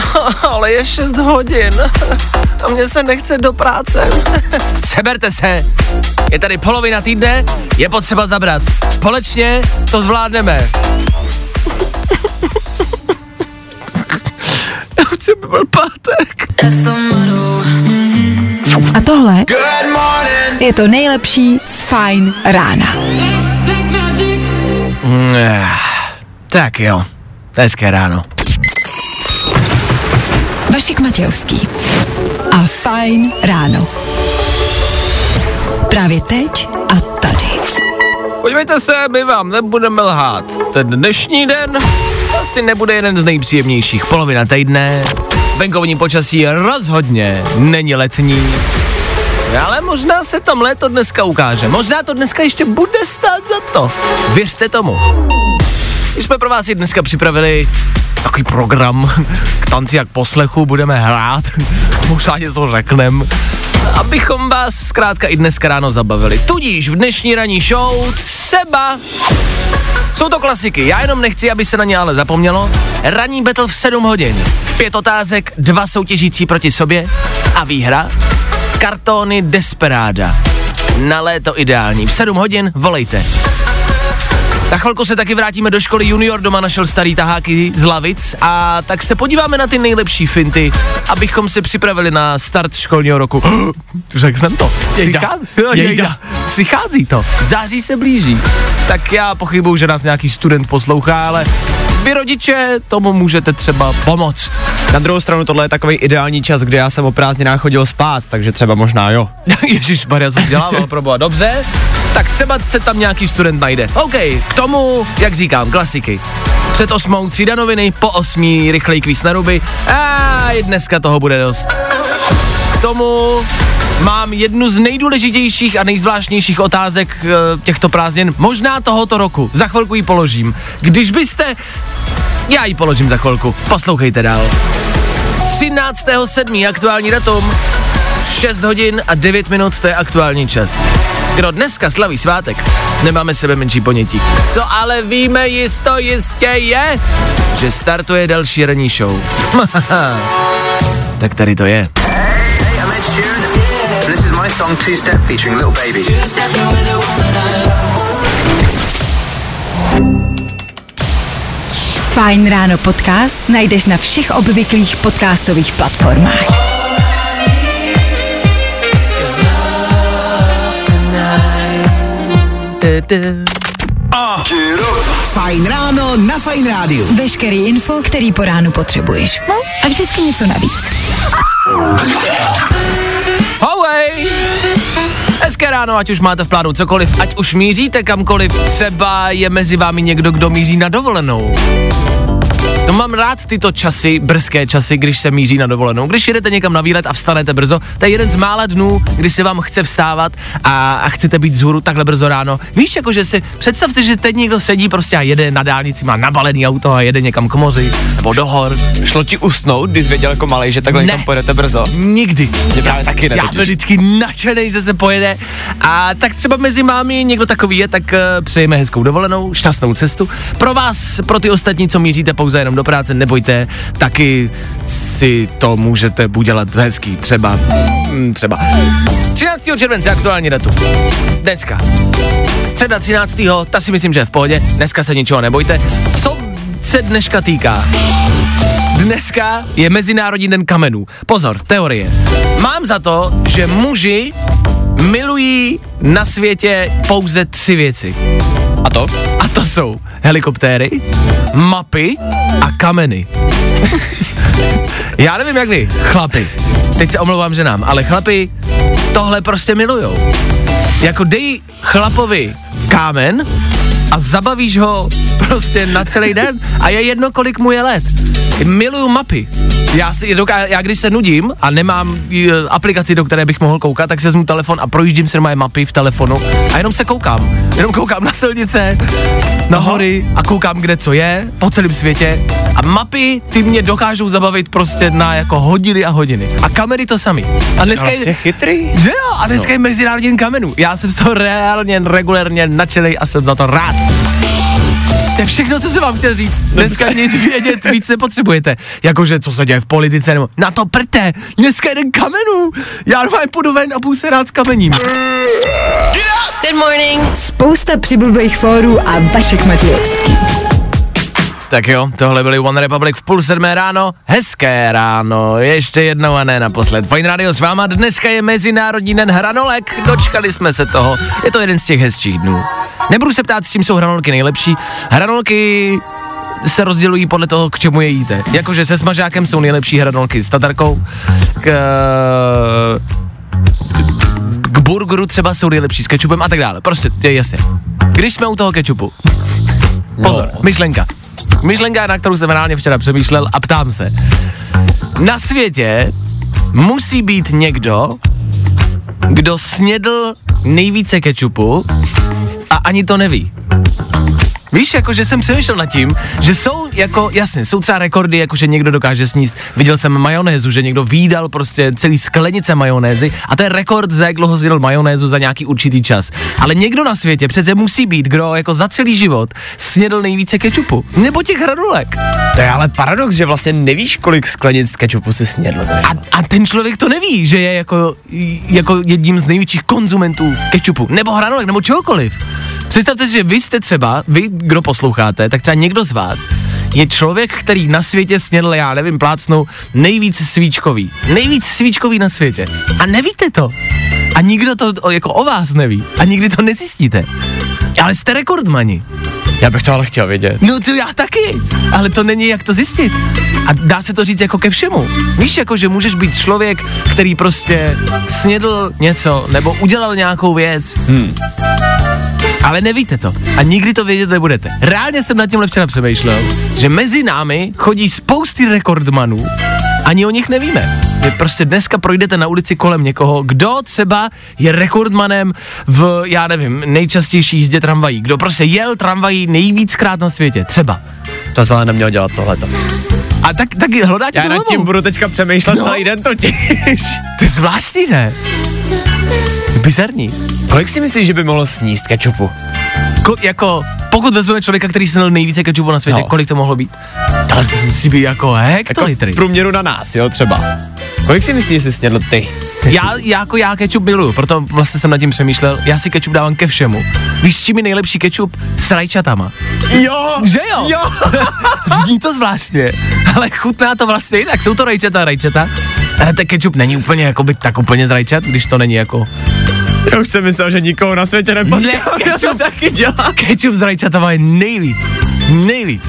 Ale je 6 hodin a mně se nechce do práce. Seberte se, je tady polovina týdne, je potřeba zabrat. Společně to zvládneme. Já chci, aby byl pátek. A tohle je to nejlepší z Fajn rána. Mm, Tak jo, hezké ráno. Vašek Matějovský a Fajn ráno. Právě teď a tady. Podívejte se, my vám nebudeme lhát. Ten dnešní den asi nebude jeden z nejpříjemnějších. Polovina týdne, venkovní počasí rozhodně není letní. Ale možná se tam léto dneska ukáže. Možná to dneska ještě bude stát za to. Věřte tomu. My jsme pro vás i dneska připravili takový program k tanci jak poslechu, budeme hrát, možná něco řekneme, abychom vás zkrátka i dneska ráno zabavili. Tudíž v dnešní ranní show třeba jsou to klasiky, já jenom nechci, aby se na ně ale zapomnělo. Ranní battle v 7 hodin. Pět otázek, dva soutěžící proti sobě a výhra. Kartony Desperáda. Na léto ideální. V 7 hodin volejte. Na chvilku se taky vrátíme do školy junior, doma našel starý taháky z lavic a tak se podíváme na ty nejlepší finty, abychom se připravili na start školního roku. Řekl jsem to. Přichází, jejda. Přichází to. Září se blíží. Tak já pochybuju, že nás nějaký student poslouchá, ale vy rodiče tomu můžete třeba pomoct. Na druhou stranu tohle je takový ideální čas, kdy já jsem o prázdninách chodil spát, takže třeba možná jo. Ježíš Maria, co dělával, proboha, dobře? Tak třeba se tam nějaký student najde. OK, k tomu, jak říkám, klasiky. Před osmou třída noviny, po osmí rychlej kvíz na ruby. A dneska toho bude dost. K tomu mám jednu z nejdůležitějších a nejzvláštnějších otázek eh, těchto prázdnin, možná tohoto roku. Za chvilku ji položím. Když byste... Já ji položím za chvilku. Poslouchejte dál. 13.7. aktuální datum. 6 hodin a 9 minut, to je aktuální čas. Kdo dneska slaví svátek, nemáme sebe menší ponětí. Co ale víme jisto jistě je, že startuje další ranní show. tak tady to je. I'm Ed Fajn ráno podcast najdeš na všech obvyklých podcastových platformách. Fajn ráno na Fajn rádiu. Veškerý info, který po ránu potřebuješ. No a vždycky něco navíc. Howej! Hezké ráno, ať už máte v plánu cokoliv, ať už míříte kamkoliv, třeba je mezi vámi někdo, kdo míří na dovolenou. To mám rád tyto časy, brzké časy, když se míří na dovolenou. Když jedete někam na výlet a vstanete brzo, to je jeden z mála dnů, kdy se vám chce vstávat a, a chcete být zhůru takhle brzo ráno. Víš, jako že si představte, že teď někdo sedí prostě a jede na dálnici, má nabalený auto a jede někam k moři nebo do hor. Šlo ti usnout, když věděl jako malej, že takhle Ne. někam pojedete brzo? Nikdy. Mě právě taky ne Já byl vždycky nadšený, že se pojede. A tak třeba mezi mámi někdo takový je, tak uh, přejeme hezkou dovolenou, šťastnou cestu. Pro vás, pro ty ostatní, co míříte pouze jenom do práce, nebojte, taky si to můžete udělat hezký, třeba, mm, třeba. 13. července, aktuální datum. Dneska. Středa 13. ta si myslím, že je v pohodě. Dneska se ničeho nebojte. Co se dneška týká? Dneska je Mezinárodní den kamenů. Pozor, teorie. Mám za to, že muži milují na světě pouze tři věci. A to? To jsou helikoptéry, mapy a kameny. Já nevím jak vy, chlapi. Teď se omlouvám ženám, ale chlapi tohle prostě milujou. Jako dej chlapovi kámen a zabavíš ho prostě na celý den a je jedno, kolik mu je let. Miluju mapy. Já, si, já když se nudím a nemám e, aplikaci, do které bych mohl koukat, tak si vezmu telefon a projíždím si moje mapy v telefonu a jenom se koukám. Jenom koukám na silnice, na hory a koukám, kde co je, po celém světě. A mapy, ty mě dokážou zabavit prostě na jako hodiny a hodiny. A kamery to sami. A dneska je, Vlastně chytrý. že jo, a dneska no. je Mezinárodní kamenů. Já jsem z toho reálně, regulérně nadšenej a jsem za to rád. To je všechno, co jsem vám chtěl říct. Dneska nic vědět víc nepotřebujete. Jakože, co se děje v politice, nebo na to prte. Dneska je den kamenů. Já normálně půjdu ven a půjdu se rád s kamením. Good morning. Spousta přibulbých fórů a Vašek Matějovský. Tak jo, tohle byly One Republic v půl sedmé ráno. Hezké ráno, ještě jednou a ne naposled. Fajn Radio s váma, dneska je Mezinárodní den hranolek, dočkali jsme se toho. Je to jeden z těch hezčích dnů. Nebudu se ptát, s čím jsou hranolky nejlepší. Hranolky se rozdělují podle toho, k čemu je jíte. Jakože se smažákem jsou nejlepší hranolky s tatarkou, k, k burgeru třeba jsou nejlepší s kečupem a tak dále. Prostě, je jasně. Když jsme u toho kečupu, Pozor, no. myšlenka. Myšlenka, na kterou jsem reálně včera přemýšlel a ptám se. Na světě musí být někdo, kdo snědl nejvíce kečupu a ani to neví. Víš, jako že jsem přemýšlel nad tím, že jsou jako, jasně, jsou třeba rekordy, jako že někdo dokáže sníst. Viděl jsem majonézu, že někdo výdal prostě celý sklenice majonézy a to je rekord, za jak dlouho zjedl majonézu za nějaký určitý čas. Ale někdo na světě přece musí být, kdo jako za celý život snědl nejvíce kečupu. Nebo těch hranulek. To je ale paradox, že vlastně nevíš, kolik sklenic kečupu si snědl za A, a ten člověk to neví, že je jako, jako jedním z největších konzumentů kečupu, nebo hranolek, nebo čehokoliv. Představte si, že vy jste třeba, vy, kdo posloucháte, tak třeba někdo z vás je člověk, který na světě snědl, já nevím, plácnou, nejvíc svíčkový. Nejvíc svíčkový na světě. A nevíte to. A nikdo to o, jako o vás neví. A nikdy to nezjistíte. Ale jste rekordmani. Já bych to ale chtěl vědět. No to já taky, ale to není jak to zjistit. A dá se to říct jako ke všemu. Víš, jako že můžeš být člověk, který prostě snědl něco nebo udělal nějakou věc. Hmm. Ale nevíte to. A nikdy to vědět nebudete. Reálně jsem nad tímhle včera přemýšlel, že mezi námi chodí spousty rekordmanů, ani o nich nevíme. Vy prostě dneska projdete na ulici kolem někoho, kdo třeba je rekordmanem v, já nevím, nejčastější jízdě tramvají. Kdo prostě jel tramvají nejvíckrát na světě. Třeba. To ale neměl dělat tohleto. A tak, tak hledáte Já nad tím budu teďka přemýšlet No. celý den totiž. To je zvláštní, ne? Bizarní. Kolik si myslíš, že by mohlo sníst kečupu? Ko, jako, pokud vezmeme člověka, který snědl nejvíce kečupu na světě, No. kolik to mohlo být? To musí být jako Jako hektolitry. v průměru na nás, jo, třeba. Kolik si myslíš, že jsi snědl ty? Já, já jako já kečup miluju, proto vlastně jsem nad tím přemýšlel. Já si kečup dávám ke všemu. Víš, s čím je nejlepší kečup? S rajčatama. Jo! Že jo? Jo! Zní to zvláštně, ale chutná to vlastně jinak. Jsou to rajčata, rajčata. Ale ten kečup není úplně jako by tak úplně z rajčat, když to není jako Já už jsem myslel, že nikoho na světě nepotkám. Ne, kečup. taky dělá. Kečup s rajčatama je nejvíc. Nejvíc.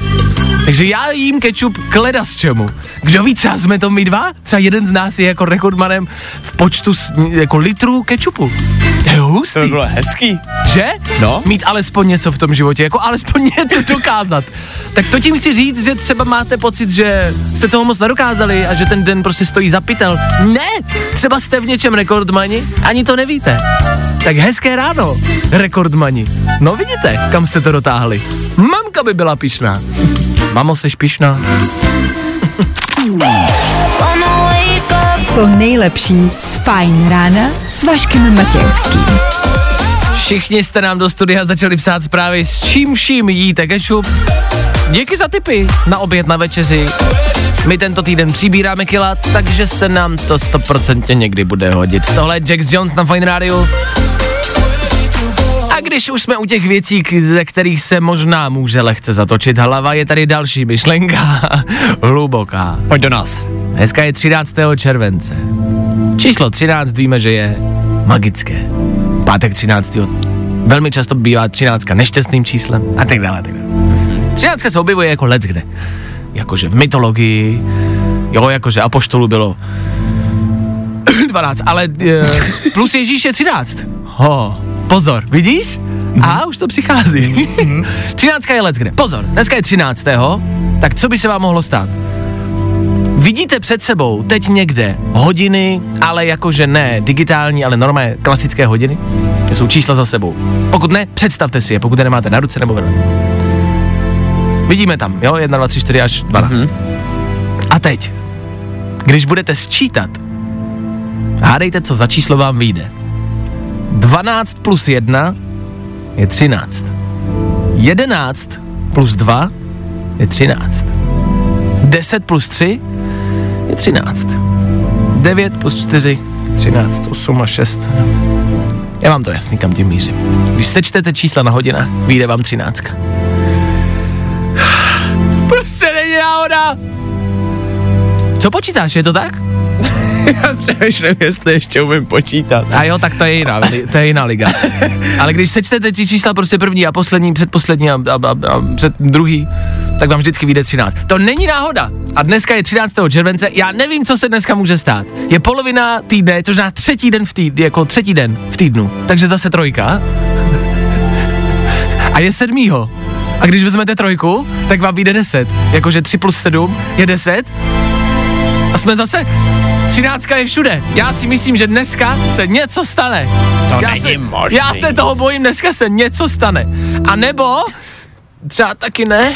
Takže já jím kečup kleda z čemu. Kdo ví, třeba jsme to my dva? Třeba jeden z nás je jako rekordmanem v počtu s, jako litrů kečupu. To je To hustý. by bylo hezký. Že? No. Mít alespoň něco v tom životě, jako alespoň něco dokázat. Tak to tím chci říct, že třeba máte pocit, že jste toho moc nedokázali a že ten den prostě stojí za pytel. Ne, třeba jste v něčem rekordmani, ani to nevíte. Tak hezké ráno, rekordmani. No vidíte, kam jste to dotáhli. Mamka by byla pišná. Mamo, jsi pišná? To nejlepší z Fajn rána s Vaškem Matějovským. Všichni jste nám do studia začali psát zprávy, s čím vším jíte kečup. Díky za tipy na oběd na večeři. My tento týden přibíráme kila, takže se nám to stoprocentně někdy bude hodit. Tohle je Jax Jones na Fine Radio. Když už jsme u těch věcí, ze kterých se možná může lehce zatočit hlava, je tady další myšlenka. Hluboká. Pojď do nás. Dneska je 13. července. Číslo 13 víme, že je magické. Pátek 13. Velmi často bývá 13 nešťastným číslem a tak dále. a Tak dále. 13 se objevuje jako let kde. Jakože v mytologii, jo, jakože apoštolů bylo 12, ale e, plus Ježíš je 13. Ho, pozor, vidíš? A už to přichází. Třináctka je let kde. Pozor, dneska je třináctého, tak co by se vám mohlo stát? Vidíte před sebou teď někde hodiny, ale jakože ne digitální, ale normálně klasické hodiny? To jsou čísla za sebou. Pokud ne, představte si je, pokud je nemáte na ruce nebo vedle. Vidíme tam, jo, 1, 2, 3, 4 až 12. Mm-hmm. A teď, když budete sčítat, hádejte, co za číslo vám vyjde. 12 plus 1 je 13. 11 plus 2 je 13. 10 plus 3 je 13. 9 plus 4 13, 8 a 6. Já mám to jasný, kam tím mířím. Když sečtete čísla na hodinách, vyjde vám 13. Prostě není náhoda. Co počítáš, je to tak? Já přemýšlím, jestli ještě umím počítat. A jo, tak to je jiná, to je jiná liga. Ale když sečtete ty čísla prostě první a poslední, předposlední a, a, a, a před druhý, tak vám vždycky vyjde 13. To není náhoda. A dneska je 13. července, já nevím, co se dneska může stát. Je polovina týdne, to znamená třetí den v týdnu, jako třetí den v týdnu, takže zase trojka. A je sedmýho. A když vezmete trojku, tak vám vyjde 10. Jakože 3 plus 7 je 10. A jsme zase, třináctka je všude. Já si myslím, že dneska se něco stane. To já není se, možný. Já se toho bojím, dneska se něco stane. A nebo, třeba taky ne.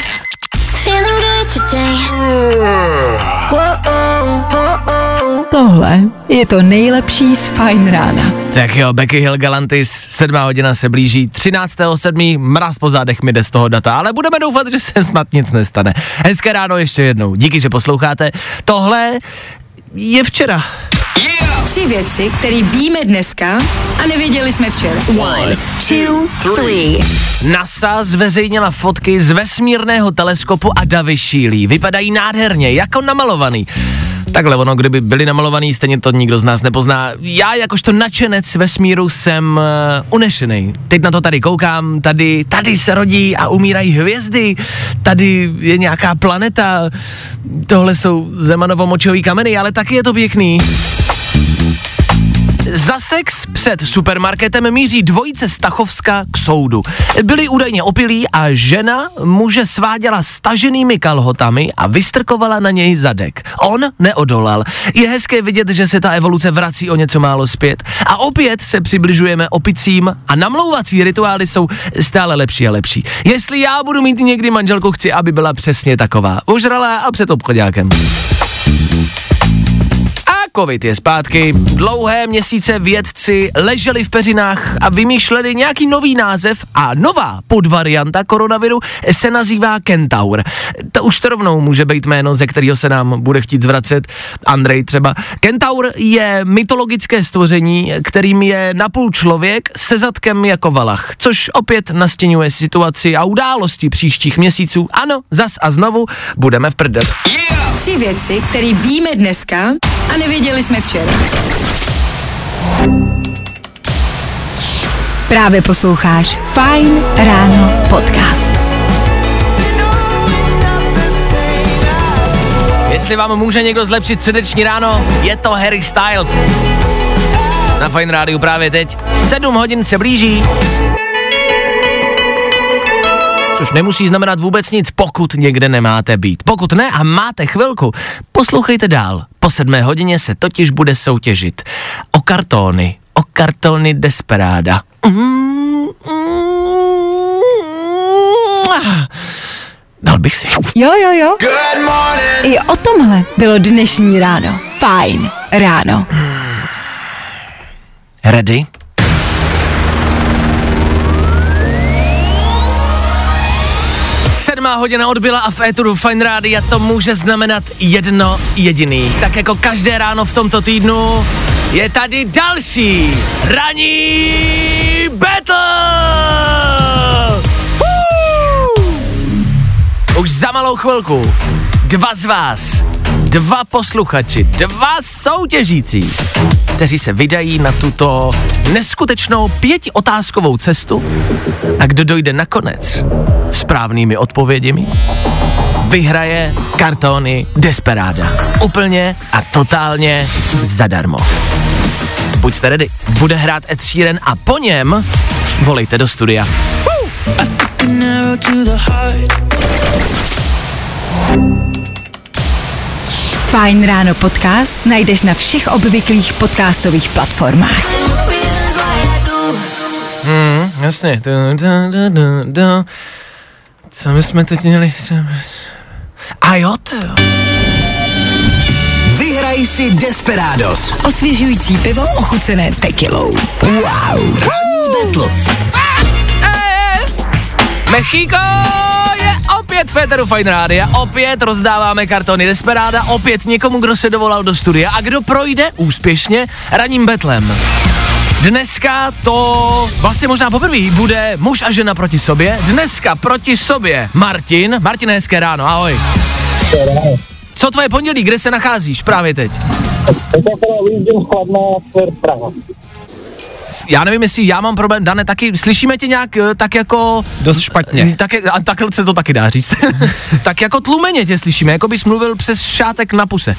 Tohle je to nejlepší z Fine rána. Tak jo, Becky Hill Galantis, sedmá hodina se blíží, 13.7. mraz po zádech mi jde z toho data, ale budeme doufat, že se snad nic nestane. Hezké ráno ještě jednou, díky, že posloucháte. Tohle je včera. Tři věci, které víme dneska a nevěděli jsme včera. One, two, three. NASA zveřejnila fotky z vesmírného teleskopu a davy šílí. Vypadají nádherně, jako namalovaný. Takhle ono, kdyby byli namalovaný, stejně to nikdo z nás nepozná. Já jakožto nadšenec vesmíru jsem uh, unešený. Teď na to tady koukám, tady, tady se rodí a umírají hvězdy, tady je nějaká planeta, tohle jsou Zemanovo-močový kameny, ale taky je to pěkný. Za sex před supermarketem míří dvojice Stachovska k soudu. Byli údajně opilí a žena muže sváděla staženými kalhotami a vystrkovala na něj zadek. On neodolal. Je hezké vidět, že se ta evoluce vrací o něco málo zpět. A opět se přibližujeme opicím a namlouvací rituály jsou stále lepší a lepší. Jestli já budu mít někdy manželku, chci, aby byla přesně taková. Ožralá a před obchodákem. Covid je zpátky. Dlouhé měsíce vědci leželi v peřinách a vymýšleli nějaký nový název a nová podvarianta koronaviru se nazývá Kentaur. To už to rovnou může být jméno, ze kterého se nám bude chtít zvracet. Andrej třeba. Kentaur je mytologické stvoření, kterým je napůl člověk se zadkem jako valach, což opět nastěňuje situaci a události příštích měsíců. Ano, zas a znovu budeme v prdel. Tři věci, které víme dneska a nevěděli jsme včera. Právě posloucháš Fine Ráno podcast. Jestli vám může někdo zlepšit středeční ráno, je to Harry Styles. Na Fine Rádiu právě teď. 7 hodin se blíží. Což nemusí znamenat vůbec nic, pokud někde nemáte být. Pokud ne a máte chvilku, poslouchejte dál. Po sedmé hodině se totiž bude soutěžit o kartony, o kartony Desperada. Mm, mm, ah. Dal bych si. Jo, jo, jo. I o tomhle bylo dnešní ráno. Fajn ráno. Ready? Sedmá hodina odbyla a v éteru Fine Rádia to může znamenat jedno jediný. Tak jako každé ráno v tomto týdnu je tady další ranní battle! Už za malou chvilku dva z vás, dva posluchači, dva soutěžící, kteří se vydají na tuto neskutečnou pětiotázkovou cestu a kdo dojde nakonec správnými odpověděmi, vyhraje kartony Desperada. Úplně a totálně zadarmo. Buďte ready, bude hrát Ed Sheeran a po něm volejte do studia. Fajn ráno podcast najdeš na všech obvyklých podcastových platformách. Hmm, jasně. Co my jsme teď měli? A jo, to jo. Vyhraj si Desperados. Osvěžující pivo ochucené tekilou. Wow. Ranní. Mexiko opět Féteru Fine Rádia, opět rozdáváme kartony Desperáda, opět někomu, kdo se dovolal do studia a kdo projde úspěšně raním betlem. Dneska to vlastně možná poprvé bude muž a žena proti sobě. Dneska proti sobě Martin. Martin, hezké ráno, ahoj. Co tvoje pondělí, kde se nacházíš právě teď? Já nevím, jestli já mám problém, Dane, taky slyšíme tě nějak eh, tak jako... Dost špatně. Tak, a takhle se to taky dá říct. tak jako tlumeně tě slyšíme, jako bys mluvil přes šátek na puse.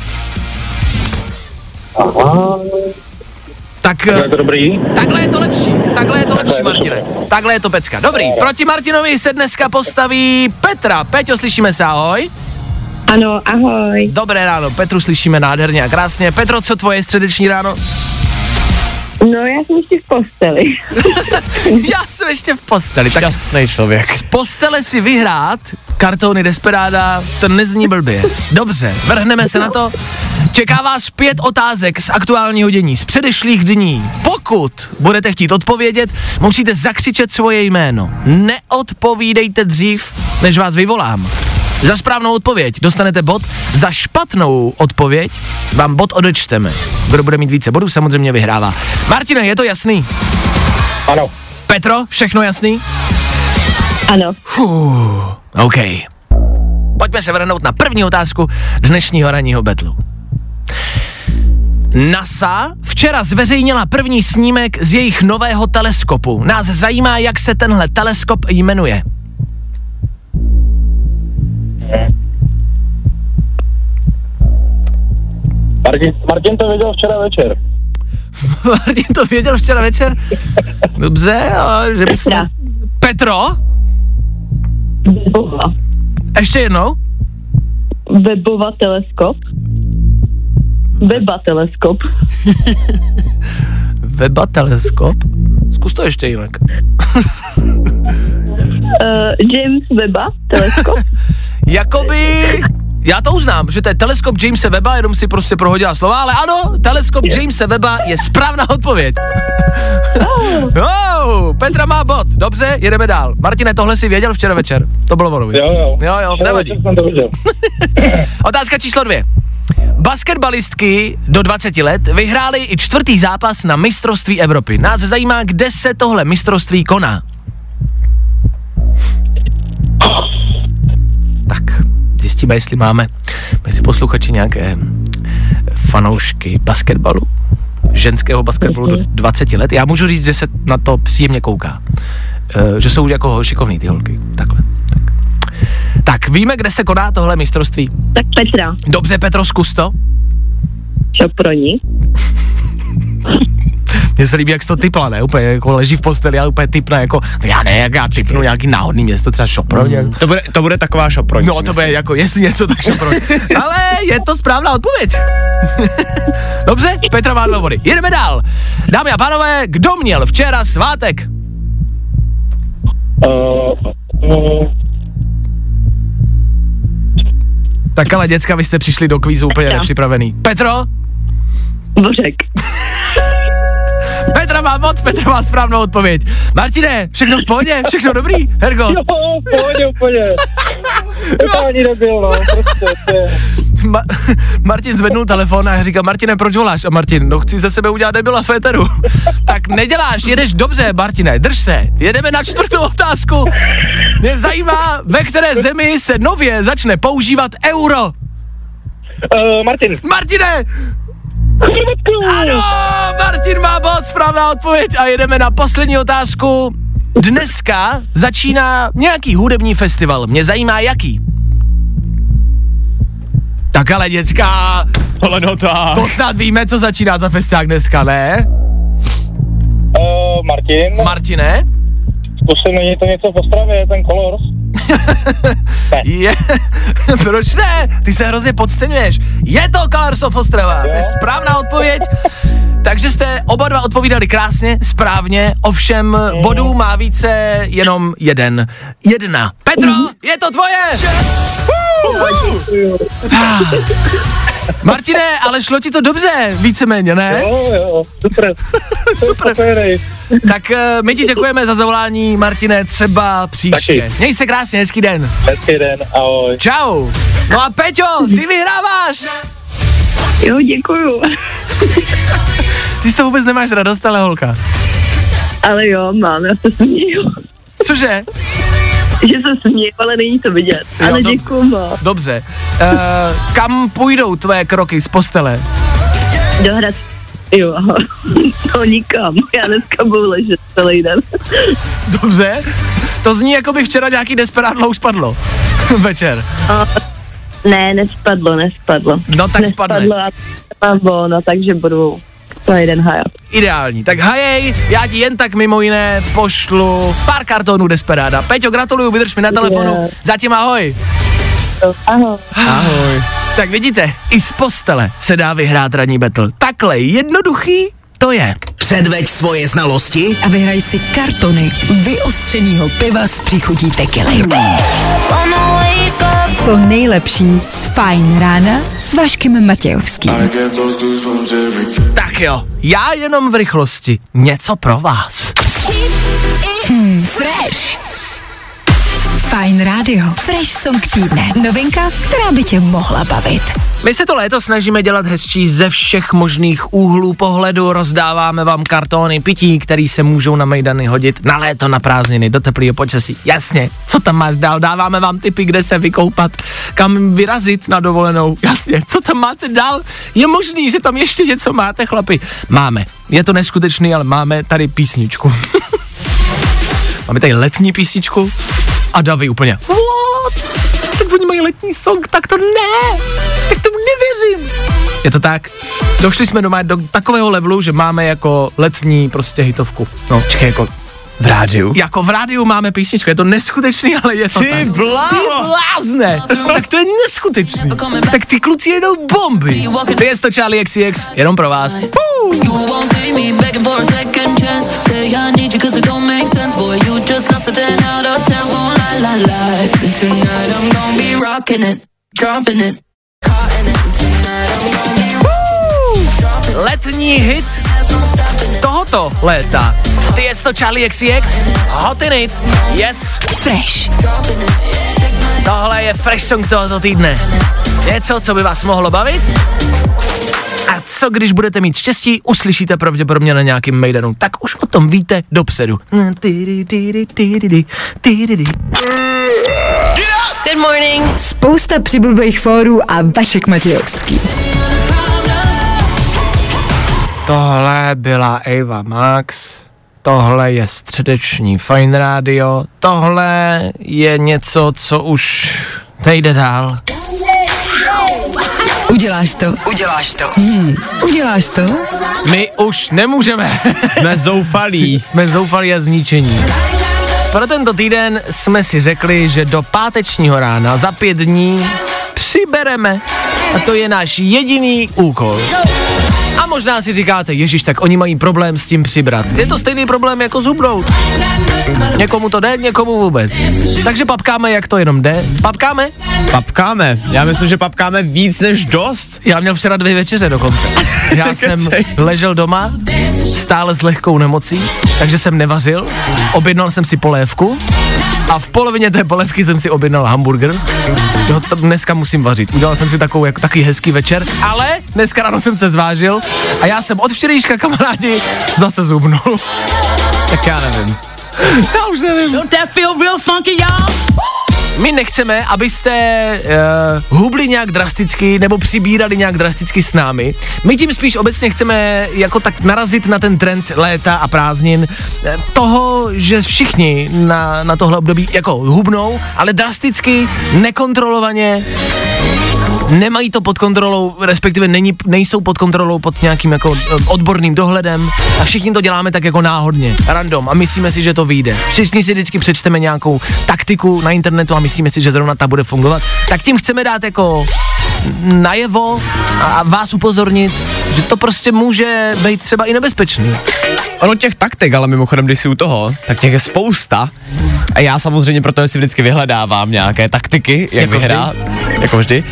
Tak, Je to dobrý? takhle je to lepší, takhle je to lepší, Martine. Takhle je to pecka. Dobrý, proti Martinovi se dneska postaví Petra. Peťo, slyšíme se, ahoj. Ano, ahoj. Dobré ráno, Petru slyšíme nádherně a krásně. Petro, co tvoje středeční ráno? No, já jsem ještě v posteli. Já jsem ještě v posteli, tak Šťastný člověk. z postele si vyhrát kartony Desperada, to nezní blbě. Dobře, vrhneme se na to. Čeká vás pět otázek z aktuálního dění, z předešlých dní. Pokud budete chtít odpovědět, musíte zakřičet svoje jméno. Neodpovídejte dřív, než vás vyvolám. Za správnou odpověď dostanete bod, za špatnou odpověď vám bod odečteme. Kdo bude mít více bodů, samozřejmě vyhrává. Martine, je to jasný? Ano. Petro, všechno jasný? Ano. Fuh, OK. Pojďme se vrhnout na první otázku dnešního ranního betlu. NASA včera zveřejnila první snímek z jejich nového teleskopu. Nás zajímá, jak se tenhle teleskop jmenuje. Martin, Martin to věděl včera večer. Martin to věděl včera večer? Dobře, ale že bychom... Petra. Petro? Webova. Ještě jednou? Webova teleskop. Weba teleskop. Weba teleskop? Zkus to ještě jinak. Uh, James Weba teleskop. Jakoby, já to uznám, že to je teleskop Jamesa Weba, jenom si prostě prohodila slova, ale ano, teleskop Jamesa Weba je správná odpověď. oh, Petra má bod, dobře, jedeme dál. Martine, tohle si věděl včera večer, to bylo ono. Jo, jo. Jo, jo, nevadí. Otázka číslo dvě. Basketbalistky do 20 let vyhrály i čtvrtý zápas na mistrovství Evropy. Nás zajímá, kde se tohle mistrovství koná. Tak, zjistíme, jestli máme mezi posluchači nějaké fanoušky basketbalu, ženského basketbalu do 20 let. Já můžu říct, že se na to příjemně kouká. E, že jsou jako šikovný ty holky. Takhle. Tak. tak, víme, kde se koná tohle mistrovství. tak Petra. Dobře, Petro, zkus to. Šoproni. Mně se líbí, jak to typla, ne? Úplně jako leží v posteli a úplně typne jako, no já ne, jak já typnu nějaký náhodný město, třeba Šoprově. To bude, to bude taková šoproň. No to bude jako, jestli něco, tak Šoprově. Ale je to správná odpověď. Dobře, Petra má dva body. Jedeme dál. Dámy a pánové, kdo měl včera svátek? Uh, uh, Tak ale děcka, vy jste přišli do kvízu úplně Petra. nepřipravený. Petro? Bořek. Petra má bod, Petra má správnou odpověď. Martine, všechno v pohodě, všechno dobrý, Hergo. jo, pohodě úplně. To ani nebyl, no, prostě, to je. Ma- Martin zvednul telefon a říká, Martine, proč voláš? A Martin, no chci ze sebe udělat debila féteru. tak neděláš, jedeš dobře, Martine, drž se. Jedeme na čtvrtou otázku. Mě zajímá, ve které zemi se nově začne používat euro. Uh, Martin. Martine! Ano, Martin má bod, správná odpověď a jedeme na poslední otázku. Dneska začíná nějaký hudební festival. Mě zajímá jaký. Tak ale děcka, Ale no tak. to snad víme, co začíná za festiák dneska, ne? Uh, Martin. Martine? Pusy, není to něco v Ostravě, ten Colors? Je, proč ne? Ty se hrozně podceňuješ. Je to Colors of Ostrava, to je správná odpověď. Takže jste oba dva odpovídali krásně, správně, ovšem bodů má více jenom jeden. Jedna. Petro, je to tvoje! Martine, ale šlo ti to dobře, víceméně, ne? Jo, jo, super. Super. Super. Tak eh, my ti děkujeme za zavolání, Martine, třeba příště. Taky. Měj se krásně, hezký den. Hezký den, ahoj. Čau. No a Peťo, ty vyhráváš. Jo, děkuju. Ty z toho vůbec nemáš radost, ale holka. Ale jo, mám, já se směju. Cože? Že se směju, ale není to vidět. Jo, Ale dob- děkuju moc. Dobře. Uh, kam půjdou tvoje kroky z postele? Dohrad Jo, to nikam. Já dneska budu ležet celý den. Dobře. To zní, jako by včera nějaký desperádlo už spadlo. Večer. Ne, nespadlo, nespadlo. No tak spadne. nespadlo a mám volno, takže budu celý den hajat. Ideální. Tak hajej, já ti jen tak mimo jiné pošlu pár kartonů Desperáda. Peťo, gratuluju, vydrž mi na telefonu. Yeah. Zatím ahoj. Ahoj. Ahoj. Tak vidíte, i z postele se dá vyhrát ranní battle. Takhle jednoduchý to je. Předveď svoje znalosti A vyhraj si kartony vyostřenýho piva s příchutí tekily. To nejlepší z Fajn rána s Vaškem Matějovským. Tak jo, já jenom v rychlosti. Něco pro vás. Fresh. Fajn rádio. Fresh song týdne. Novinka, která by tě mohla bavit. My se to léto snažíme dělat hezčí ze všech možných úhlů pohledu, rozdáváme vám kartony pití, který se můžou na mejdany hodit na léto, na prázdniny, do teplého počasí. Jasně, co tam máš dál? Dáváme vám tipy, kde se vykoupat, kam vyrazit na dovolenou. Jasně, co tam máte dál? Je možný, že tam ještě něco máte, chlapi? Máme. Je to neskutečný, ale máme tady písničku. máme tady letní písničku a Davy úplně. What? tak oni mají letní song, tak to ne, tak tomu nevěřím. Je to tak? Došli jsme doma do takového levelu, že máme jako letní prostě hitovku. No, čekaj, jako v rádiu. Jako v rádiu máme písničku, je to neskutečný, ale je to Ty tak. bláho. Ty blázne, tak to je neskutečný. Tak ty kluci jedou bomby. To je to Charlie XCX, jenom pro vás. You won't see me begging for a second chance. Say I need you cause it don't make sense. Boy, you just lost a 10 out of 10. Won't lie, lie, lie. Tonight I'm gonna be rocking it, dropping it. Caught in it. Tonight I'm gonna be Letní hit tohoto léta. Ty je to Charlie XCX, Hot in it, yes. Fresh. Tohle je fresh song tohoto týdne. Něco, co by vás mohlo bavit? A co když budete mít štěstí, uslyšíte pravděpodobně na nějakým mejdanu. Tak už o tom víte dopředu. Good morning. Spousta přibulbých fórů a Vašek Matějovský. Tohle byla Ava Max, tohle je středeční Fine Radio, tohle je něco, co už nejde dál. Uděláš to. Uděláš to. Hmm. Uděláš to? My už nemůžeme. Jsme zoufalí. jsme zoufali a zničení. Pro tento týden jsme si řekli, že do pátečního rána za pět dní přibereme. A to je náš jediný úkol. A možná si říkáte, Ježíš, tak oni mají problém s tím přibrat. Je to stejný problém jako zhubnout. Někomu to jde, někomu vůbec. Takže papkáme, jak to jenom jde. Papkáme? Papkáme. Já myslím, že papkáme víc než dost. Já měl včera dvě večeře dokonce. Já jsem ležel doma, stále s lehkou nemocí, takže jsem nevařil, objednal jsem si polévku a v polovině té polévky jsem si objednal hamburger. Jo, dneska musím vařit. Udělal jsem si takovou, jako, takový hezký večer, ale dneska ráno jsem se zvážil a já jsem od včerejška kamarádi zase zubnul. Tak já nevím. Já už nevím. Don't that feel real funky, y'all? My nechceme, abyste uh, hubli nějak drasticky nebo přibírali nějak drasticky s námi. My tím spíš obecně chceme jako tak narazit na ten trend léta a prázdnin eh, toho, že všichni na, na tohle období jako hubnou, ale drasticky, nekontrolovaně, nemají to pod kontrolou, respektive není, nejsou pod kontrolou pod nějakým jako eh, odborným dohledem a všichni to děláme tak jako náhodně, random a myslíme si, že to vyjde. Všichni si vždycky přečteme nějakou taktiku na internetu a myslíme si, že zrovna ta bude fungovat. Tak tím chceme dát jako najevo a vás upozornit, že to prostě může být třeba i nebezpečný. Ono těch taktik, ale mimochodem, když jsi u toho, tak těch je spousta. A já samozřejmě proto si vždycky vyhledávám nějaké taktiky, jak Jako vyhrát, jako vždy.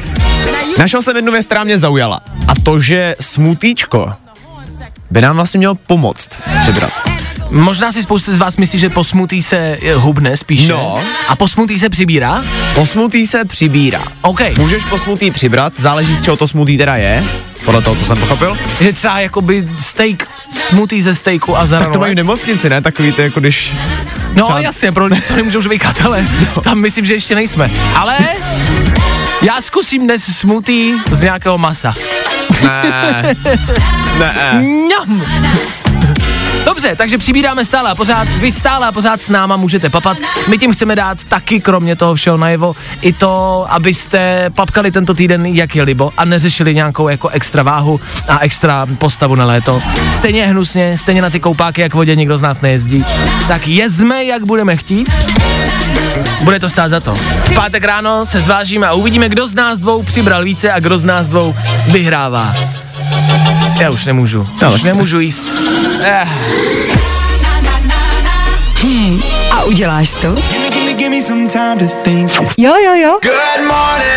Našel jsem jednu věc, která mě zaujala. A to, že smutíčko by nám vlastně mělo pomoct přibrat. Možná si spousta z vás myslí, že po smutí se eh, hubne spíše. No. A po smutí se přibírá? Po smutí se přibírá. OK. Můžeš po smutí přibrat, záleží z čeho to smutí teda je, podle toho, co jsem pochopil. Že třeba jakoby steak, smutý ze steaku a Tak to mají v nemocnici, ne? Takový to jako když... No třeba- jasně, pro lidi, co nemůžou žvejkat, ale tam myslím, že ještě nejsme. Ale já zkusím dnes smutý z nějakého masa. Ne. ne. Mňam. Dobře, takže přibíráme stále a pořád, vy stále a pořád s náma můžete papat. My tím chceme dát taky, kromě toho všeho najevo, i to, abyste papkali tento týden, jak je libo, a neřešili nějakou jako extra váhu a extra postavu na léto. Stejně hnusně, stejně na ty koupáky, jak vodě nikdo z nás nejezdí. Tak jezme, jak budeme chtít. Bude to stát za to. V pátek ráno se zvážíme a uvidíme, kdo z nás dvou přibral více a kdo z nás dvou vyhrává. Já už nemůžu. Já už nemůžu jíst. Eh. A uděláš to? Jo, jo, jo.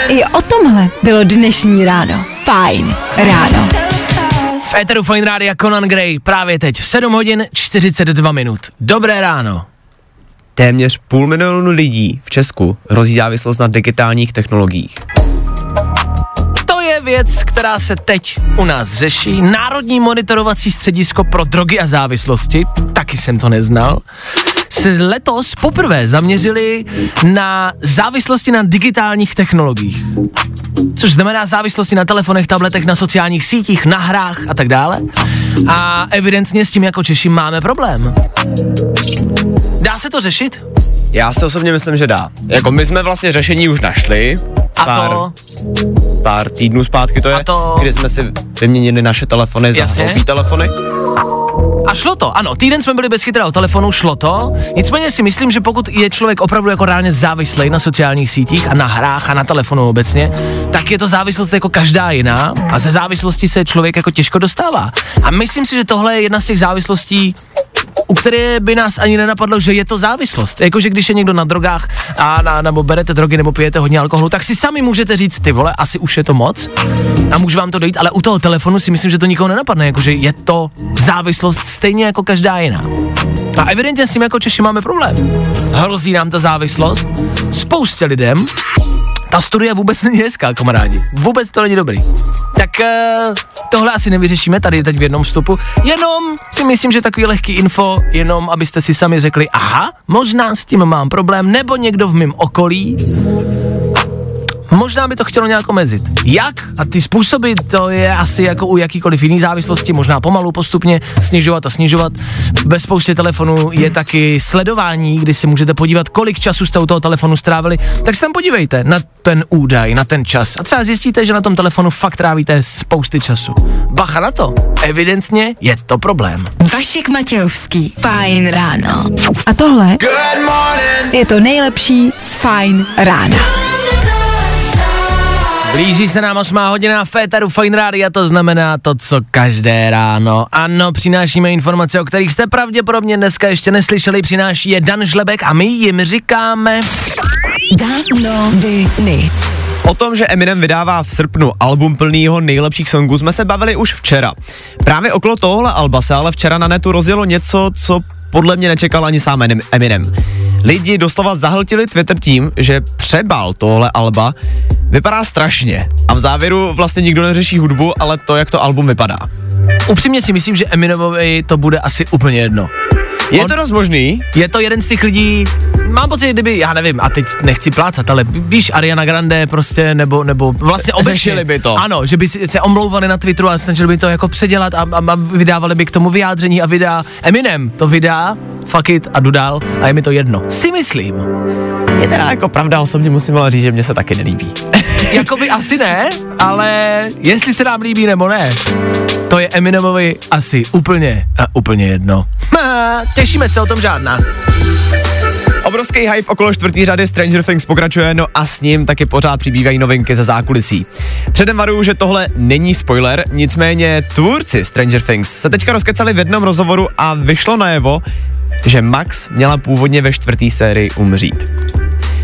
I o tomhle bylo dnešní ráno. Fajn ráno. V Eteru Fine Rádia Conan Gray právě teď v 7 hodin 42 minut. Dobré ráno. Téměř půl milionu lidí v Česku hrozí závislost na digitálních technologiích. Věc, která se teď u nás řeší. Národní monitorovací středisko pro drogy a závislosti, taky jsem to neznal, se letos poprvé zaměřili na závislosti na digitálních technologiích. Což znamená závislosti na telefonech, tabletech, na sociálních sítích, na hrách a tak dále. A evidentně s tím jako Češi máme problém. Dá se to řešit? Já si osobně myslím, že dá. Jako my jsme vlastně řešení už našli. A pár, to? pár týdnů zpátky to je, A to- kdy jsme si vyměnili naše telefony za hloupý telefony. A šlo to, ano, týden jsme byli bez chytrého telefonu, šlo to. Nicméně si myslím, že pokud je člověk opravdu jako reálně závislý na sociálních sítích a na hrách a na telefonu obecně, tak je to závislost jako každá jiná a ze závislosti se člověk jako těžko dostává. A myslím si, že tohle je jedna z těch závislostí, u které by nás ani nenapadlo, že je to závislost. Jakože když je někdo na drogách a na, nebo berete drogy nebo pijete hodně alkoholu, tak si sami můžete říct, ty vole, asi už je to moc a může vám to dojít, ale u toho telefonu si myslím, že to nikoho nenapadne, jakože je to závislost stejně jako každá jiná. A evidentně s tím jako Češi máme problém. Hrozí nám ta závislost spoustě lidem. Ta studie vůbec není hezká, kamarádi. Vůbec to není dobrý. Tak uh, tohle asi nevyřešíme tady teď v jednom vstupu. Jenom si myslím, že takový lehký info, jenom abyste si sami řekli, aha, možná s tím mám problém, nebo někdo v mém okolí Možná by to chtělo nějak omezit. Jak? A ty způsoby, to je asi jako u jakýkoliv jiný závislosti, možná pomalu postupně snižovat a snižovat. Ve spoustě telefonů je taky sledování, kdy si můžete podívat, kolik času jste u toho telefonu strávili. Tak se tam podívejte na ten údaj, na ten čas. A třeba zjistíte, že na tom telefonu fakt trávíte spousty času. Bacha na to. Evidentně je to problém. Vašek Matějovský. Fajn ráno. A tohle je to nejlepší z Fajn rána. Blíží se nám 8 hodina Féteru Fine Radio, to znamená to, co každé ráno. Ano, přinášíme informace, o kterých jste pravděpodobně dneska ještě neslyšeli, přináší je Dan Žlebek a my jim říkáme... Danoviny. O tom, že Eminem vydává v srpnu album plný jeho nejlepších songů, jsme se bavili už včera. Právě okolo tohohle alba se ale včera na netu rozjelo něco, co podle mě nečekal ani sám Eminem. Lidi doslova zahltili Twitter tím, že přebal tohle alba vypadá strašně. A v závěru vlastně nikdo neřeší hudbu, ale to, jak to album vypadá. Upřímně si myslím, že Eminemovi to bude asi úplně jedno. Je On- to dost možný, Je to jeden z těch lidí, mám pocit, kdyby, já nevím, a teď nechci plácat, ale víš, Ariana Grande prostě, nebo, nebo vlastně obecně. Řešili by to. Ano, že by se omlouvali na Twitteru a snažili by to jako předělat a, a, a vydávali by k tomu vyjádření a vydá. Eminem to vydá, fuck it a jdu dál a je mi to jedno. Si myslím. je teda jako pravda, osobně musím ale říct, že mě se taky nelíbí. Jakoby asi ne, ale jestli se nám líbí nebo ne, to je Eminemovi asi úplně a úplně jedno. Těšíme se o tom žádná. Obrovský hype okolo čtvrtý řady Stranger Things pokračuje, no a s ním taky pořád přibývají novinky ze zákulisí. Předem varuju, že tohle není spoiler, nicméně tvůrci Stranger Things se teďka rozkecali v jednom rozhovoru a vyšlo najevo, že Max měla původně ve čtvrtý sérii umřít.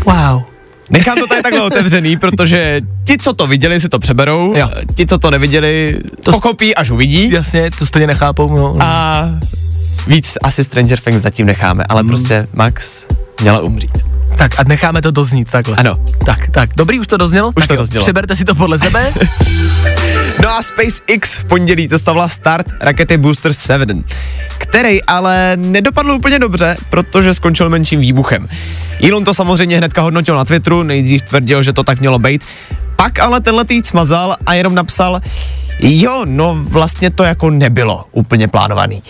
Wow. Nechám to tady takhle otevřený, protože ti, co to viděli, si to přeberou, Jo. ti, co to neviděli, to pochopí, až uvidí. Jasně, to stejně nechápou. No. A... A víc asi Stranger Things zatím necháme, ale Hmm. prostě Max měla umřít. Tak a necháme to doznít takhle. Ano. Tak, tak, dobrý, už to doznělo? Už tak to jo, doznělo. Přeberte si to podle sebe. No a SpaceX v pondělí testovala start rakety Booster 7, který ale nedopadl úplně dobře, protože skončil menším výbuchem. Elon to samozřejmě hnedka hodnotil na Twitteru, nejdřív tvrdil, že to tak mělo být, pak ale tenhle týd smazal a jenom napsal, jo, no vlastně to jako nebylo úplně plánovaný.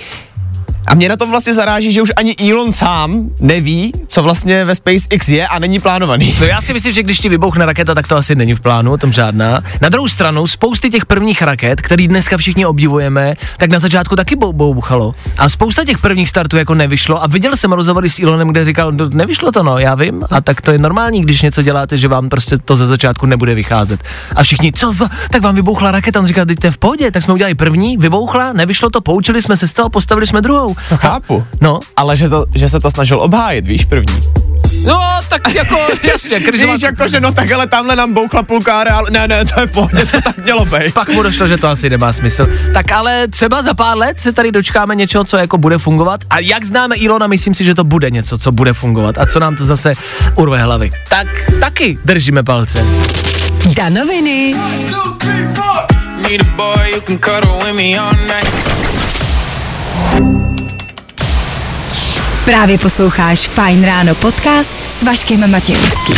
A mě na tom vlastně zaráží, že už ani Elon sám neví, co vlastně ve SpaceX je a není plánovaný. No já si myslím, že když ti vybouchne raketa, tak to asi není v plánu, tom žádná. Na druhou stranu, spousty těch prvních raket, který dneska všichni obdivujeme, tak na začátku taky bou- bouchalo. A spousta těch prvních startů jako nevyšlo. A viděl jsem rozhovory s Elonem, kde říkal, no, nevyšlo to, no, já vím. A tak to je normální, když něco děláte, že vám prostě to ze začátku nebude vycházet. A všichni, co, va- tak vám vybouchla raketa, on říkal, teď v pohodě, tak jsme udělali první, vybouchla, nevyšlo to, poučili jsme se z toho, postavili jsme druhou. To chápu. No, Ale že, to, že se to snažil obhájit, víš, první. no, tak jako, jasně, krizová Víš, jako, že no tak ale tamhle nám bouchla půlka areálu. Ne, ne, to je v pohodě, to tak mělo být. Pak mu došlo, že to asi nemá smysl. Tak ale třeba za pár let se tady dočkáme něčeho, co jako bude fungovat. A jak známe Ilona, myslím si, že to bude něco, co bude fungovat. A co nám to zase urve hlavy. Tak taky držíme palce. Danoviny. Need a boy who can cuddle with me all night. Právě posloucháš Fajn ráno podcast s Vaškem Matějovským.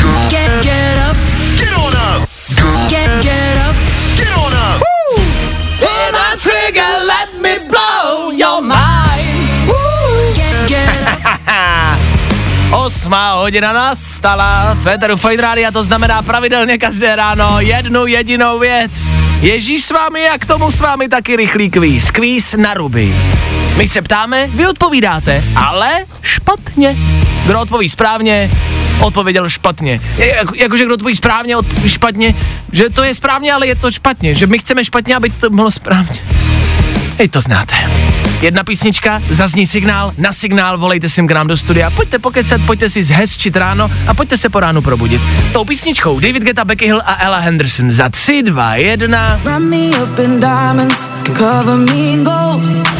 Osmá hodina nastala, Federu Fight Radio, to znamená pravidelně každé ráno jednu jedinou věc. Ježíš s vámi a k tomu s vámi taky rychlý kvíz. Kvíz na ruby. My se ptáme, vy odpovídáte, ale špatně. Kdo odpoví správně, odpověděl špatně. Jako, jakože kdo odpoví správně, odpoví špatně, že to je správně, ale je to špatně. Že my chceme špatně, aby to bylo správně. Hej, to znáte. Jedna písnička, zazní signál, na signál volejte sem k nám do studia, pojďte pokecat, pojďte si zhezčit ráno a pojďte se po ránu probudit. Tou písničkou David Guetta, Becky Hill a Ella Henderson za 3, 2, 1. Wrap me up in diamonds, cover me in gold.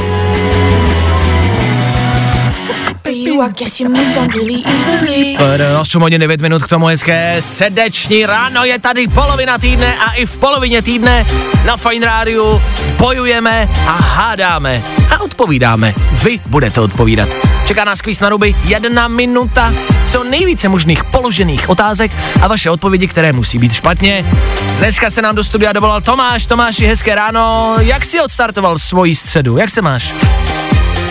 I guess you moved on really easily. 8 hodin 9 minut k tomu hezké středeční ráno je tady polovina týdne a i v polovině týdne na Fine Rádiu bojujeme a hádáme a odpovídáme. Vy budete odpovídat. Čeká nás kvíz na ruby, jedna minuta, co nejvíce možných položených otázek a vaše odpovědi, které musí být špatně. Dneska se nám do studia dovolal Tomáš. Tomáši, hezké ráno. Jak jsi odstartoval svoji středu? Jak se máš?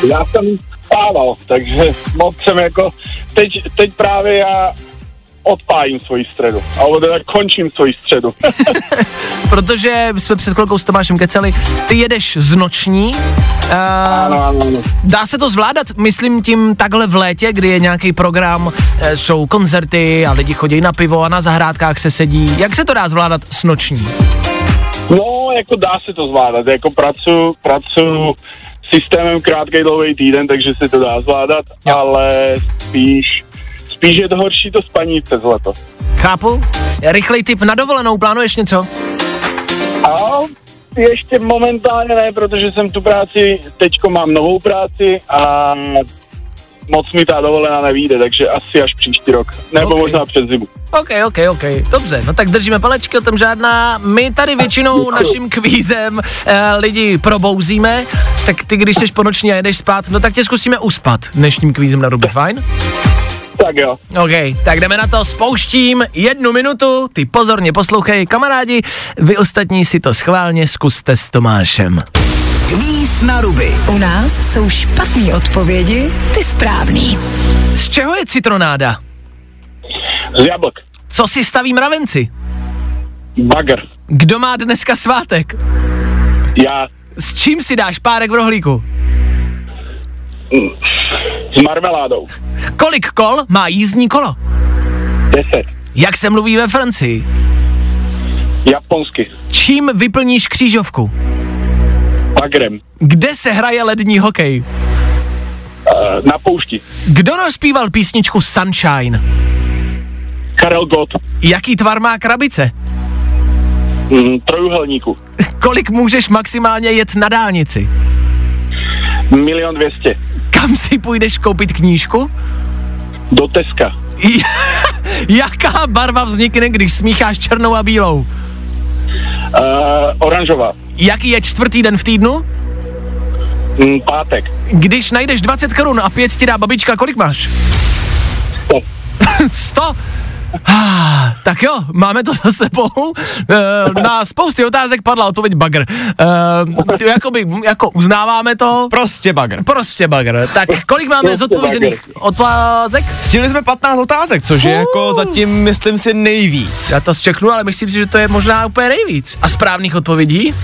Já jsem spával, takže moc jsem jako, teď, teď právě já odpájím svoji středu, ale teda končím svoji středu. Protože jsme před chvilkou s Tomášem keceli, ty jedeš z noční, ano, uh, ano, ano. dá se to zvládat, myslím tím takhle v létě, kdy je nějaký program, eh, jsou koncerty a lidi chodí na pivo a na zahrádkách se sedí. Jak se to dá zvládat s noční? No, jako dá se to zvládat, jako pracuji, pracuji systémem krátký dlouhý týden, takže se to dá zvládat, Jo. ale spíš, spíš je to horší to spaní přes leto. Chápu? Rychlej tip na dovolenou, plánuješ něco? A ještě momentálně ne, protože jsem tu práci, teďko mám novou práci a moc mi ta dovolená nevíde, takže asi až příští rok, nebo Ok. možná přes zimu. OK, OK, OK. Dobře, no tak držíme palečky, o tom žádná. My tady většinou naším kvízem eh, lidi probouzíme, tak ty, když jsi po noční a jedeš spát, no tak tě zkusíme uspat dnešním kvízem na ruby, fajn? Tak jo. OK, tak jdeme na to, spouštím jednu minutu, ty pozorně poslouchej, kamarádi, vy ostatní si to schválně zkuste s Tomášem. Kvíz na ruby. U nás jsou špatné odpovědi, ty správný. Z čeho je citronáda? Z jablk. Co si staví mravenci? Bagr. Kdo má dneska svátek? Já. S čím si dáš párek v rohlíku? S marmeládou. Kolik kol má jízdní kolo? Deset. Jak se mluví ve Francii? Japonsky. Čím vyplníš křížovku? Bagrem. Kde se hraje lední hokej? Uh, na poušti. Kdo rozpíval písničku Sunshine? Karel Gott. Jaký tvar má krabice? Mm, trojuhelníku. Kolik můžeš maximálně jet na dálnici? Milion dvěstě. Kam si půjdeš koupit knížku? Do Teska. Jaká barva vznikne, když smícháš černou a bílou? Uh, oranžová. Jaký je čtvrtý den v týdnu? Mm, pátek. Když najdeš 20 korun a pět ti dá babička, kolik máš? 100. 100? Ah, tak jo, máme to za sebou. E, na spousty otázek padla odpověď bagr. E, jakoby, jako uznáváme to. Prostě bagr. Prostě bagr. Tak kolik máme Prostě zodpovězených otázek? Stihli jsme 15 otázek, což je jako zatím, myslím si, nejvíc. Já to zčeknu, ale myslím si, že to je možná úplně nejvíc. A správných odpovědí?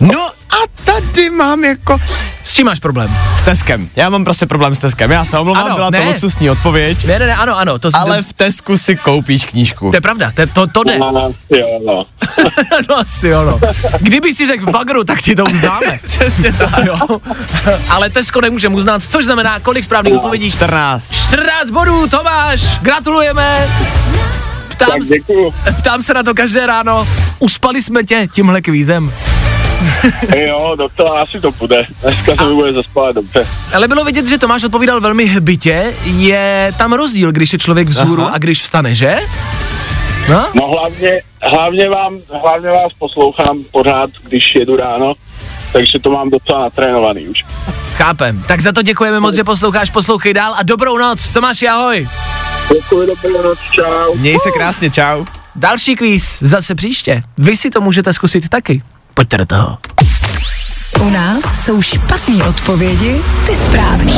No a tady mám jako... S čím máš problém? S Teskem. Já mám prostě problém s Teskem. Já se omlouvám, Ano, byla ne. to luxusní odpověď. Ne, ne, ne, ano, ano. To, Ale v Tesku si koupíš knížku. to je pravda, to, to, to jde. Jo, no. no asi jo, no. Kdyby si řekl bagru, tak ti to uznáme. Přesně tak, jo. Ale Tesko nemůžeme uznat, což znamená, kolik správných odpovědí? 14. 14 bodů, Tomáš, gratulujeme. Ptám, Tak děkuju. ptám se na to každé ráno. Uspali jsme tě tímhle kvízem. Jo, docela asi to půjde. Dneska se mi bude zaspávat dobře. Ale bylo vidět, že Tomáš odpovídal velmi hbitě. Je tam rozdíl, když je člověk vzhůru Aha. a když vstane, že? No? No hlavně, hlavně, vám, hlavně vás poslouchám pořád, když jedu ráno, takže to mám docela natrénovaný už. Chápem. Tak za to děkujeme moc, že posloucháš, poslouchej dál a dobrou noc. Tomáši, ahoj. Děkuji, dobrou noc, čau. Měj se krásně, čau. Další kvíz zase příště. Vy si to můžete zkusit taky. Pojďte do toho. U nás jsou špatné odpovědi, ty správný.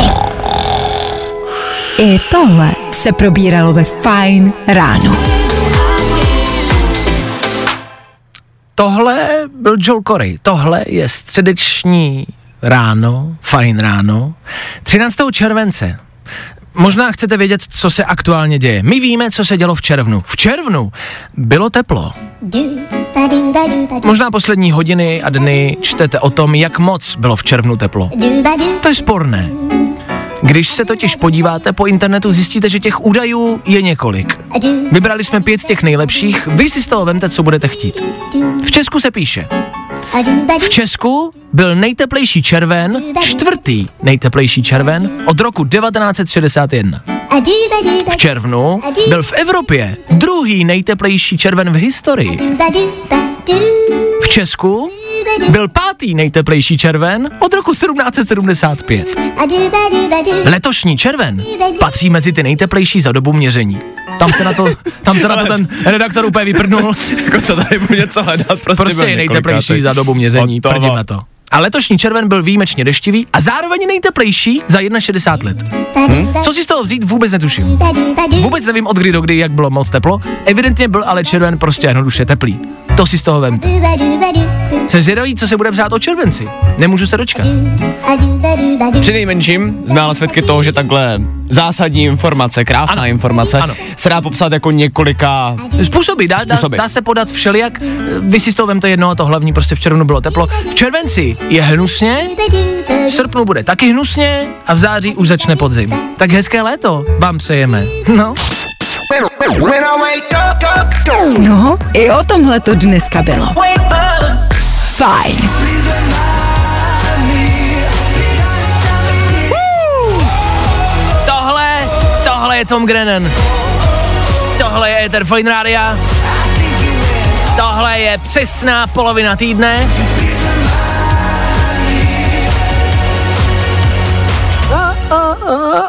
I tohle se probíralo ve Fine ráno. Tohle byl Joel Corey. Tohle je středeční ráno, fajn ráno, 13. července. Možná chcete vědět, co se aktuálně děje. My víme, co se dělo v červnu. V červnu bylo teplo. Možná poslední hodiny a dny čtete o tom, jak moc bylo v červnu teplo. To je sporné. Když se totiž podíváte po internetu, zjistíte, že těch údajů je několik. Vybrali jsme pět těch nejlepších, vy si z toho vemte, co budete chtít. V Česku se píše. V Česku byl nejteplejší červen, čtvrtý nejteplejší červen od roku 1961. V červnu byl v Evropě druhý nejteplejší červen v historii. V Česku byl pátý nejteplejší červen od roku 1775. Letošní červen patří mezi ty nejteplejší za dobu měření. Tam se na to, tam se na to ten redaktor úplně vyprdnul. Jako co tady budu něco hledat, prostě, Prostě je nejteplejší za dobu měření, prdím na to. A letošní červen byl výjimečně deštivý a zároveň nejteplejší za 61 let. Hm? Co si z toho vzít, vůbec netuším. Vůbec nevím od kdy do kdy, jak bylo moc teplo. Evidentně byl ale červen prostě jednoduše teplý. To si z toho vemte. Jsem zvědavý, co se bude psát o červenci. Nemůžu se dočkat. Při nejmenším jsme ale svědky toho, že takhle zásadní informace, krásná Ano. informace, Ano. se dá popsat jako několika Způsoby, dá, dá, Způsoby. dá se podat všelijak. Vy si z toho vemte jedno a to hlavní, prostě v červnu bylo teplo. V červenci je hnusně, v srpnu bude taky hnusně a v září už začne podzim. Tak hezké léto vám přejeme. No. No, i o tomhle to dneska bylo. Fajn. Tohle, tohle je Tom Grennan. Tohle je Ether Fine Rádia. Tohle je přesná polovina týdne.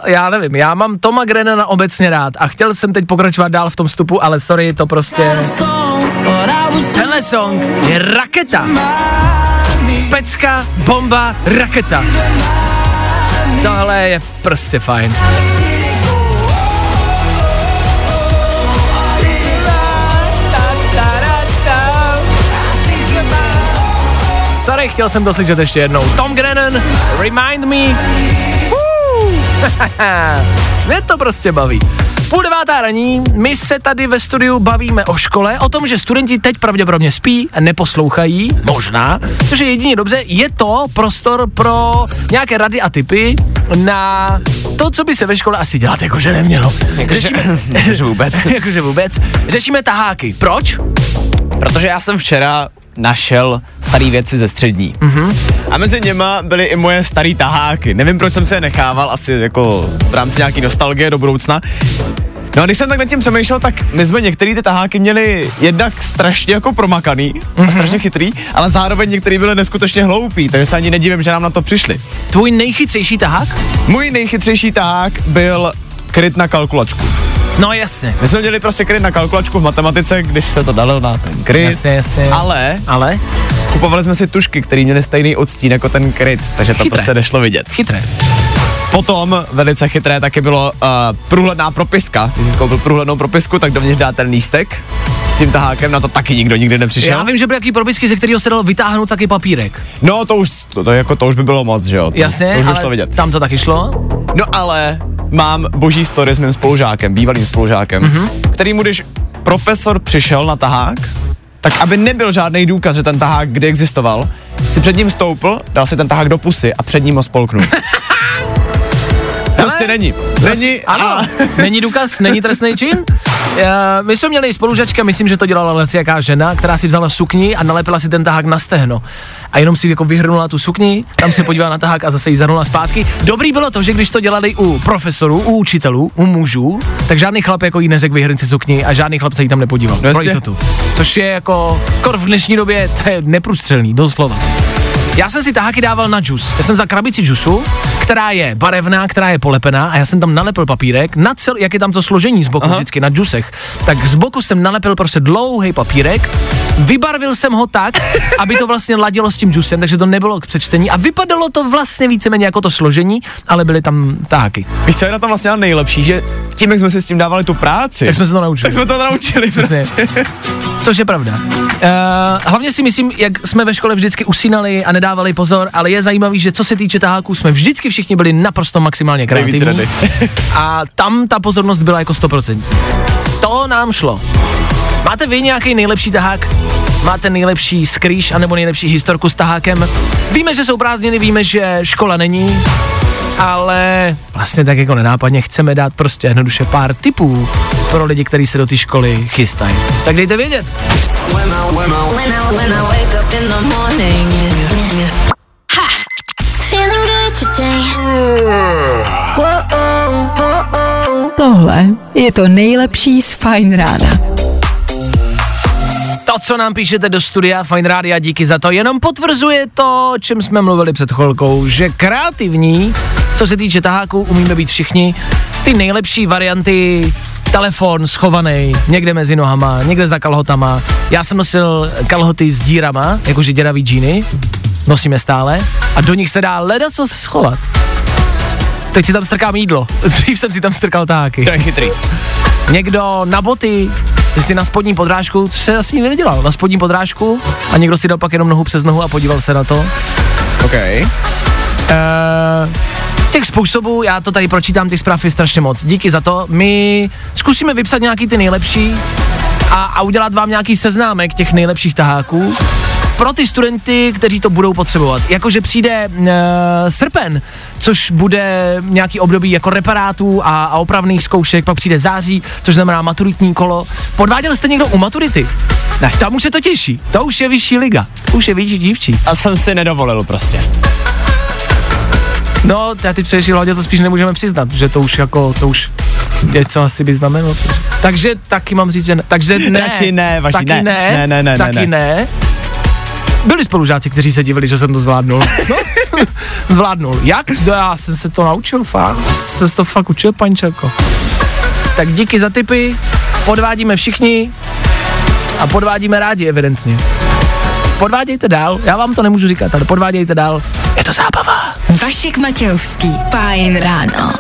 Já nevím, já mám Toma Grennana obecně rád a chtěl jsem teď pokračovat dál v tom vstupu, ale sorry, to prostě... Tenhle song je raketa. pecka, bomba, raketa. Tohle je prostě fajn. Sorry, chtěl jsem to slyšet ještě jednou. Tom Grennan, Remind Me. Mě to prostě baví. Půl devátá raní, my se tady ve studiu bavíme o škole, o tom, že studenti teď pravděpodobně spí, neposlouchají, možná, což je jedině dobře, je to prostor pro nějaké rady a typy na to, co by se ve škole asi dělat jakože nemělo. Řešíme, Jakože vůbec. jakože vůbec. Řešíme taháky. Proč? Protože já jsem včera našel staré věci ze střední. Mm-hmm. A mezi něma byly i moje staré taháky. Nevím, proč jsem se je nechával, asi jako v rámci nějaký nostalgie do budoucna. No a když jsem tak nad tím přemýšlel, tak my jsme některé ty taháky měli jednak strašně jako promakaný mm-hmm. a strašně chytrý, ale zároveň některý byly neskutečně hloupý, takže se ani nedivím, že nám na to přišli. Tvůj nejchytřejší tahák? Můj nejchytřejší tahák byl kryt na kalkulačku. No jasně. My jsme měli prostě kryt na kalkulačku v matematice, když se to dalo na ten kryt. Jasně, jasně. Ale Ale? kupovali jsme si tušky, které měly stejný odstín jako ten kryt, takže to Chytré. prostě nešlo vidět. Chytré. Potom velice chytré taky bylo uh, průhledná propiska. Když jsi koupil průhlednou propisku, tak dovnitř dá ten lístek s tím tahákem, na to taky nikdo nikdy nepřišel. Já vím, že byly jaký propisky, ze kterého se dalo vytáhnout taky papírek. No to už, to, to, jako, to už by bylo moc, že jo? To, Jasně, to už ale šlo vidět. tam to taky šlo. No ale mám boží story s mým spolužákem, bývalým spolužákem, Mhm. mm-hmm. který mu, když profesor přišel na tahák, tak aby nebyl žádný důkaz, že ten tahák kdy existoval, si před ním stoupl, dal si ten tahák do pusy a před ním ho spolknul. prostě není. Není, Ano, není důkaz, není trestný čin. Já, my jsme měli spolužačka, myslím, že to dělala leci jaká žena, která si vzala sukni a nalepila si ten tahák na stehno. A jenom si jako vyhrnula tu sukni, tam se podívala na tahák a zase ji zarnula zpátky. Dobrý bylo to, že když to dělali u profesorů, u učitelů, u mužů, tak žádný chlap jako jí neřekl vyhrň si sukni a žádný chlap se jí tam nepodíval. Pro jasně. jistotu. Což je jako, kor v dnešní době, to je neprůstřelný, doslova. Já jsem si taháky dával na džus. Já jsem za krabici džusu, která je barevná, která je polepená a já jsem tam nalepil papírek na cel, jak je tam to složení z boku Aha. vždycky na džusech, tak z boku jsem nalepil prostě dlouhý papírek, vybarvil jsem ho tak, aby to vlastně ladilo s tím džusem, takže to nebylo k přečtení a vypadalo to vlastně víceméně jako to složení, ale byly tam taháky. Víš, co je na tom vlastně nejlepší, že tím, jak jsme si s tím dávali tu práci, Tak jsme se to naučili. tak jsme to naučili Přesně. prostě. Což je pravda. Uh, hlavně si myslím, jak jsme ve škole vždycky usínali a nedávali pozor, ale je zajímavý, že co se týče taháků, jsme vždycky všichni byli naprosto maximálně kreativní. a tam ta pozornost byla jako 100%. To nám šlo. Máte vy nějaký nejlepší tahák? Máte nejlepší skrýš anebo nejlepší historku s tahákem? Víme, že jsou prázdniny, víme, že škola není, ale vlastně tak jako nenápadně chceme dát prostě jednoduše pár tipů pro lidi, kteří se do té školy chystají. Tak dejte vědět. Tohle je to nejlepší z Fine Rána. To, co nám píšete do studia Fine Rádia, díky za to, jenom potvrzuje to, čem jsme mluvili před chvilkou, že kreativní, co se týče taháků, umíme být všichni. Ty nejlepší varianty, telefon schovaný někde mezi nohama, někde za kalhotama. Já jsem nosil kalhoty s dírama, jakože děravý džíny, nosím je stále a do nich se dá leda co schovat. Teď si tam strkám jídlo. Dřív jsem si tam strkal taháky. To je chytrý. Někdo na boty, že si na spodní podrážku, co se asi nikdy nedělal, na spodní podrážku a někdo si dal pak jenom nohu přes nohu a podíval se na to. OK. Uh, těch způsobů, já to tady pročítám, těch zpráv je strašně moc. Díky za to. My zkusíme vypsat nějaký ty nejlepší a, a udělat vám nějaký seznámek těch nejlepších taháků pro ty studenty, kteří to budou potřebovat. Jakože přijde uh, srpen, což bude nějaký období jako reparátů a, a opravných zkoušek, pak přijde září, což znamená maturitní kolo. Podváděl jste někdo u maturity? Ne. Tam už se to těší. To už je vyšší liga. Už je vyšší dívčí. A jsem si nedovolil prostě. No, já teď především hlavně to spíš nemůžeme přiznat, že to už jako, to už je co asi by znamenalo. Takže taky mám říct, že ne. Takže ne. Radši ne, vaši, taky ne. ne. Ne, ne, ne, taky ne, ne. Byli spolužáci, kteří se divili, že jsem to zvládnul. No, zvládnul. Jak? No, já jsem se to naučil, fakt. Jsem se to fakt učil, pančelko. Tak díky za tipy, podvádíme všichni a podvádíme rádi, evidentně. Podvádějte dál, já vám to nemůžu říkat, ale podvádějte dál. Je to zábava. Vašek Matějovský. Fajn ráno.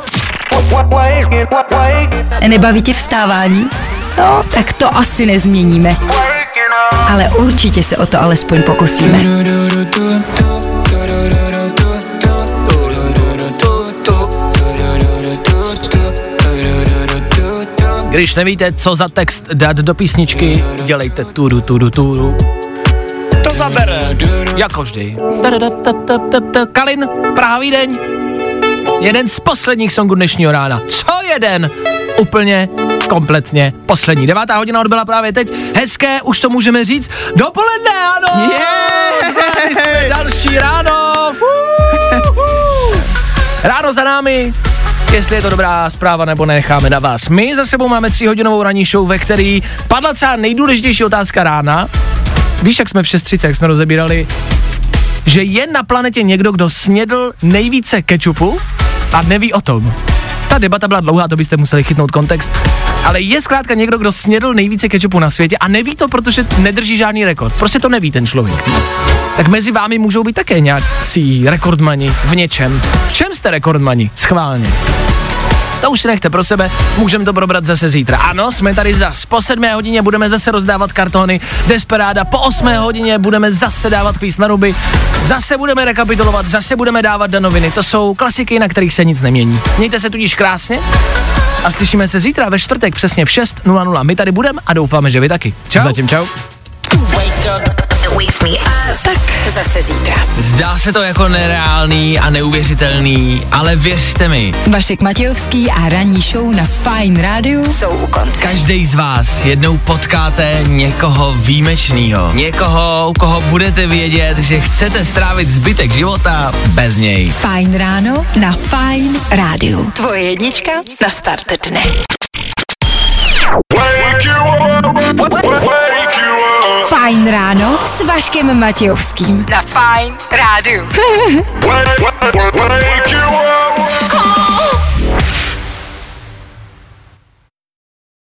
Nebaví tě vstávání? No, tak to asi nezměníme. Ale určitě se o to alespoň pokusíme. Když nevíte, co za text dát do písničky, dělejte turu, turu, turu. To zabere. Jako vždy. Kalin, Praha Vídeň. Jeden z posledních songů dnešního rána. Co jeden? Úplně kompletně poslední. Devátá hodina odbyla právě teď. Hezké, už to můžeme říct. Dopoledne, ano! Yeah! jsme další ráno. Fuhu. Ráno za námi, jestli je to dobrá zpráva nebo necháme na vás. My za sebou máme tříhodinovou ranní show, ve který padla celá nejdůležitější otázka rána. Víš, jak jsme v 6.30, jak jsme rozebírali, že je na planetě někdo, kdo snědl nejvíce kečupu a neví o tom. Ta debata byla dlouhá, to byste museli chytnout kontext. Ale je zkrátka někdo, kdo snědl nejvíce kečupu na světě a neví to, protože nedrží žádný rekord. Prostě to neví ten člověk. Tak mezi vámi můžou být také nějací rekordmani v něčem. V čem jste rekordmani? Schválně. To už si nechte pro sebe, můžeme to probrat zase zítra. Ano, jsme tady zas. Po sedmé hodině budeme zase rozdávat kartony Desperáda, po osmé hodině budeme zase dávat kvíz na ruby, zase budeme rekapitulovat, zase budeme dávat danoviny. To jsou klasiky, na kterých se nic nemění. Mějte se tudíž krásně a slyšíme se zítra ve čtvrtek přesně v 6.00. My tady budeme a doufáme, že vy taky. Čau. Zatím čau. Tak zase zítra. Zdá se to jako nereálný a neuvěřitelný, ale věřte mi, Vašek Matějovský a ranní show na Fine Radio jsou u konce. každý z vás jednou potkáte někoho výjimečného. Někoho, u koho budete vědět, že chcete strávit zbytek života bez něj. Fajn ráno na Fine Radio. Tvoje jednička na start dne. Fajn ráno s Vaškem Matějovským. Na. Wake you up.